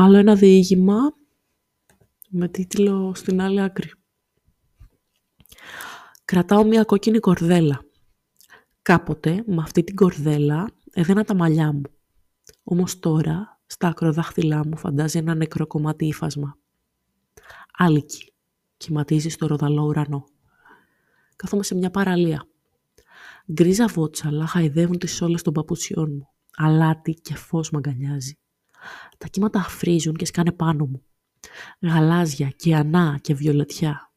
Άλλο ένα διήγημα με τίτλο «Στην άλλη άκρη». Κρατάω μια κόκκινη κορδέλα. Κάποτε με αυτή την κορδέλα έδαινα τα μαλλιά μου. Όμως τώρα στα ακροδάχθυλά μου φαντάζει ένα νεκρό κομμάτι ύφασμα. Άλικη. Κυματίζει στο ροδαλό ουρανό. Κάθομαι σε μια παραλία. Γκρίζα βότσαλα χαϊδεύουν τις όλες των παπουτσιών μου. Αλάτι και φως μ' αγκαλιάζει. Τα κύματα αφρίζουν και σκάνε πάνω μου. Γαλάζια και ανά και βιολετιά.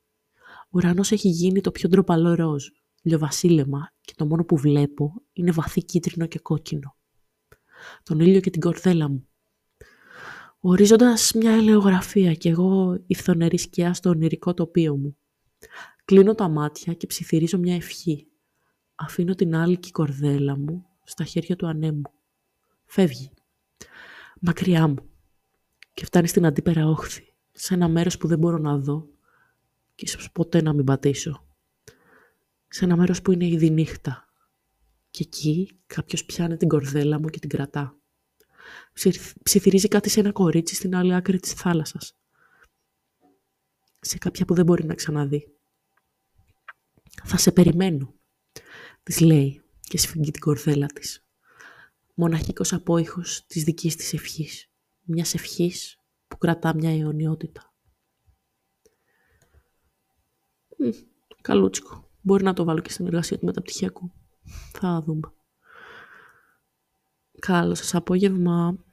Ο ουρανός έχει γίνει το πιο ντροπαλό ροζ, λιοβασίλεμα και το μόνο που βλέπω είναι βαθύ κίτρινο και κόκκινο. Τον ήλιο και την κορδέλα μου. Ορίζοντας μια ελαιογραφία κι εγώ η φθονερή σκιά στο ονειρικό τοπίο μου. Κλείνω τα μάτια και ψιθυρίζω μια ευχή. Αφήνω την άλλη κορδέλα μου στα χέρια του ανέμου. Φεύγει μακριά μου και φτάνει στην αντίπερα όχθη, σε ένα μέρος που δεν μπορώ να δω και ίσως ποτέ να μην πατήσω. Σε ένα μέρος που είναι ήδη νύχτα και εκεί κάποιος πιάνει την κορδέλα μου και την κρατά. Ψιθυρίζει κάτι σε ένα κορίτσι στην άλλη άκρη της θάλασσας. Σε κάποια που δεν μπορεί να ξαναδεί. «Θα σε περιμένω», της λέει και σφίγγει την κορδέλα της μοναχικός απόϊχος της δικής της ευχής. Μιας ευχής που κρατά μια αιωνιότητα. Μ, καλούτσικο. Μπορεί να το βάλω και στην εργασία του μεταπτυχιακού. Θα δούμε. Καλό σας απόγευμα.